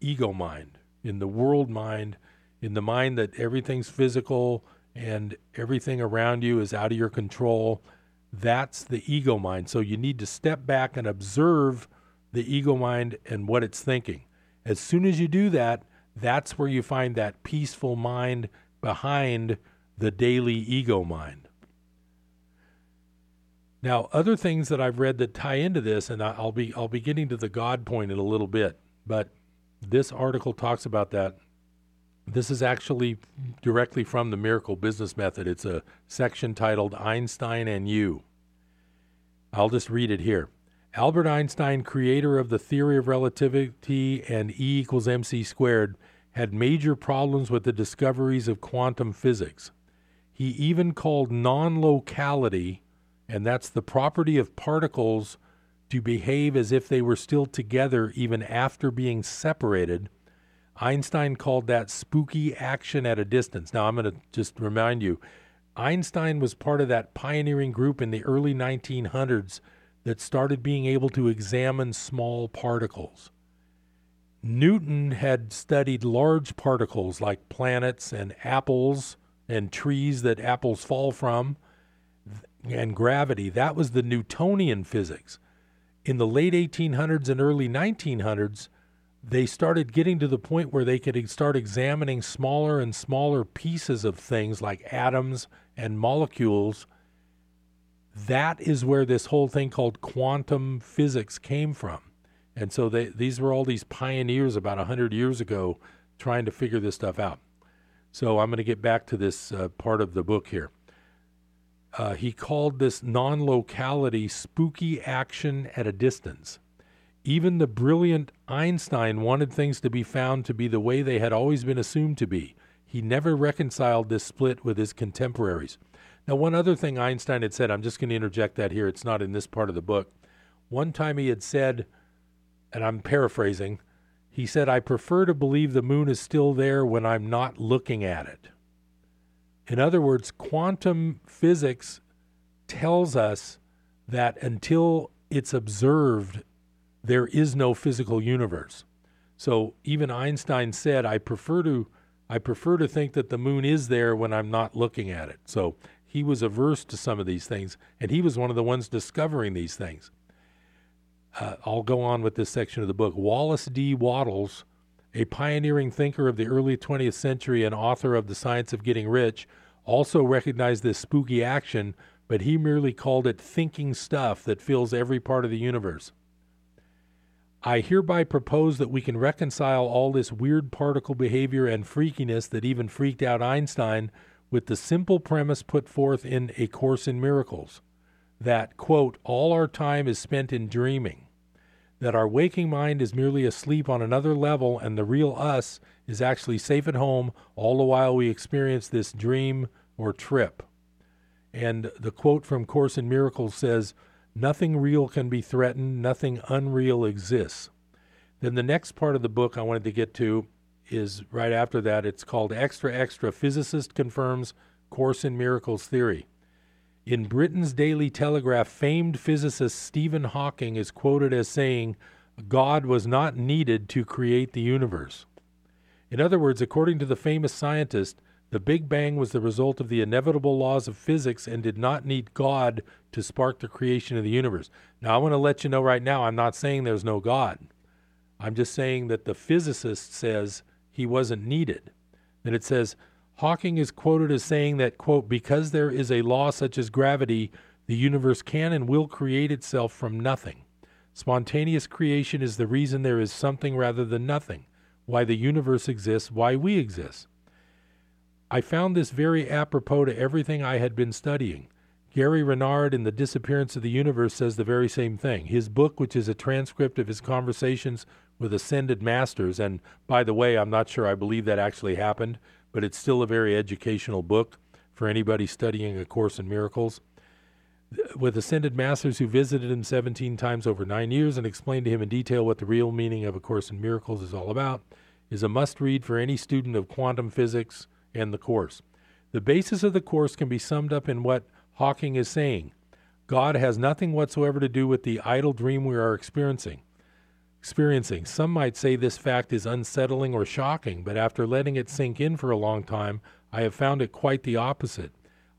ego mind, in the world mind, in the mind that everything's physical and everything around you is out of your control. That's the ego mind. So you need to step back and observe the ego mind and what it's thinking. As soon as you do that, that's where you find that peaceful mind behind the daily ego mind. Now, other things that I've read that tie into this, and I'll be I'll be getting to the God point in a little bit, but this article talks about that. This is actually directly from the Miracle Business Method. It's a section titled Einstein and You. I'll just read it here. Albert Einstein, creator of the theory of relativity and E equals mc squared, had major problems with the discoveries of quantum physics. He even called non locality and that's the property of particles to behave as if they were still together even after being separated. Einstein called that spooky action at a distance. Now, I'm going to just remind you Einstein was part of that pioneering group in the early 1900s that started being able to examine small particles. Newton had studied large particles like planets and apples and trees that apples fall from and gravity. That was the Newtonian physics. In the late 1800s and early 1900s, they started getting to the point where they could start examining smaller and smaller pieces of things like atoms and molecules. That is where this whole thing called quantum physics came from. And so they, these were all these pioneers about 100 years ago trying to figure this stuff out. So I'm going to get back to this uh, part of the book here. Uh, he called this non locality spooky action at a distance. Even the brilliant Einstein wanted things to be found to be the way they had always been assumed to be. He never reconciled this split with his contemporaries. Now, one other thing Einstein had said, I'm just going to interject that here, it's not in this part of the book. One time he had said, and I'm paraphrasing, he said, I prefer to believe the moon is still there when I'm not looking at it. In other words, quantum physics tells us that until it's observed, there is no physical universe. So even Einstein said, I prefer to I prefer to think that the moon is there when I'm not looking at it. So he was averse to some of these things, and he was one of the ones discovering these things. Uh, I'll go on with this section of the book. Wallace D. Wattles, a pioneering thinker of the early 20th century and author of The Science of Getting Rich, also recognized this spooky action, but he merely called it thinking stuff that fills every part of the universe. I hereby propose that we can reconcile all this weird particle behavior and freakiness that even freaked out Einstein with the simple premise put forth in A Course in Miracles that, quote, all our time is spent in dreaming, that our waking mind is merely asleep on another level and the real us is actually safe at home all the while we experience this dream or trip. And the quote from Course in Miracles says, Nothing real can be threatened, nothing unreal exists. Then the next part of the book I wanted to get to is right after that. It's called Extra Extra Physicist Confirms Course in Miracles Theory. In Britain's Daily Telegraph, famed physicist Stephen Hawking is quoted as saying, God was not needed to create the universe. In other words, according to the famous scientist, the Big Bang was the result of the inevitable laws of physics and did not need God to spark the creation of the universe. Now, I want to let you know right now, I'm not saying there's no God. I'm just saying that the physicist says he wasn't needed. Then it says, Hawking is quoted as saying that, quote, because there is a law such as gravity, the universe can and will create itself from nothing. Spontaneous creation is the reason there is something rather than nothing, why the universe exists, why we exist. I found this very apropos to everything I had been studying. Gary Renard in The Disappearance of the Universe says the very same thing. His book, which is a transcript of his conversations with ascended masters, and by the way, I'm not sure I believe that actually happened, but it's still a very educational book for anybody studying A Course in Miracles. With ascended masters who visited him 17 times over nine years and explained to him in detail what the real meaning of A Course in Miracles is all about, is a must read for any student of quantum physics and the Course. The basis of the Course can be summed up in what Hawking is saying God has nothing whatsoever to do with the idle dream we are experiencing. Experiencing. Some might say this fact is unsettling or shocking, but after letting it sink in for a long time, I have found it quite the opposite.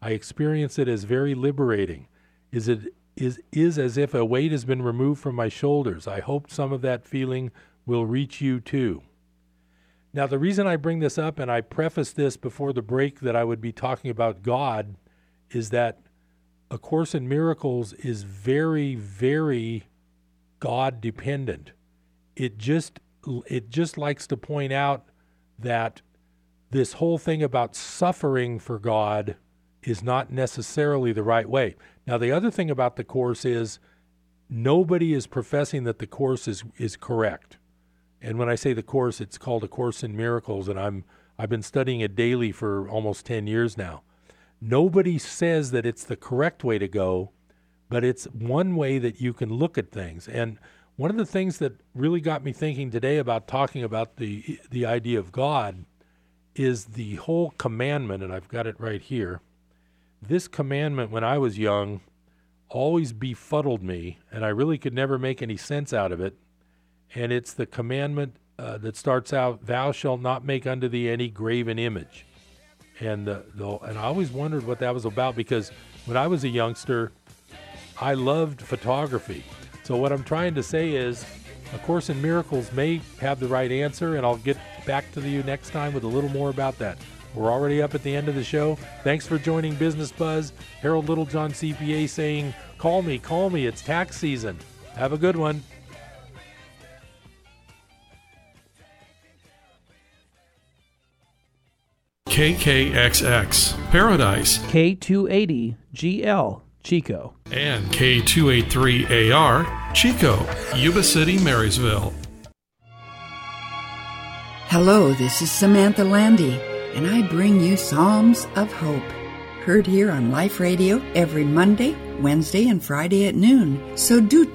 I experience it as very liberating. Is it is is as if a weight has been removed from my shoulders. I hope some of that feeling will reach you too. Now, the reason I bring this up, and I preface this before the break that I would be talking about God, is that a Course in Miracles is very, very God dependent. It just it just likes to point out that this whole thing about suffering for God is not necessarily the right way. Now, the other thing about the Course is nobody is professing that the Course is, is correct. And when I say the Course, it's called A Course in Miracles, and I'm, I've been studying it daily for almost 10 years now. Nobody says that it's the correct way to go, but it's one way that you can look at things. And one of the things that really got me thinking today about talking about the the idea of God is the whole commandment, and I've got it right here. This commandment, when I was young, always befuddled me, and I really could never make any sense out of it. And it's the commandment uh, that starts out, "Thou shalt not make unto thee any graven image." And the, the and I always wondered what that was about because when I was a youngster, I loved photography. So what I'm trying to say is, A Course in Miracles may have the right answer, and I'll get back to you next time with a little more about that. We're already up at the end of the show. Thanks for joining Business Buzz. Harold Littlejohn, CPA, saying, Call me, call me. It's tax season. Have a good one. KKXX, Paradise, K280GL, Chico, and K283AR, Chico, Yuba City, Marysville. Hello, this is Samantha Landy, and I bring you Psalms of Hope. Heard here on Life Radio every Monday, Wednesday, and Friday at noon. So do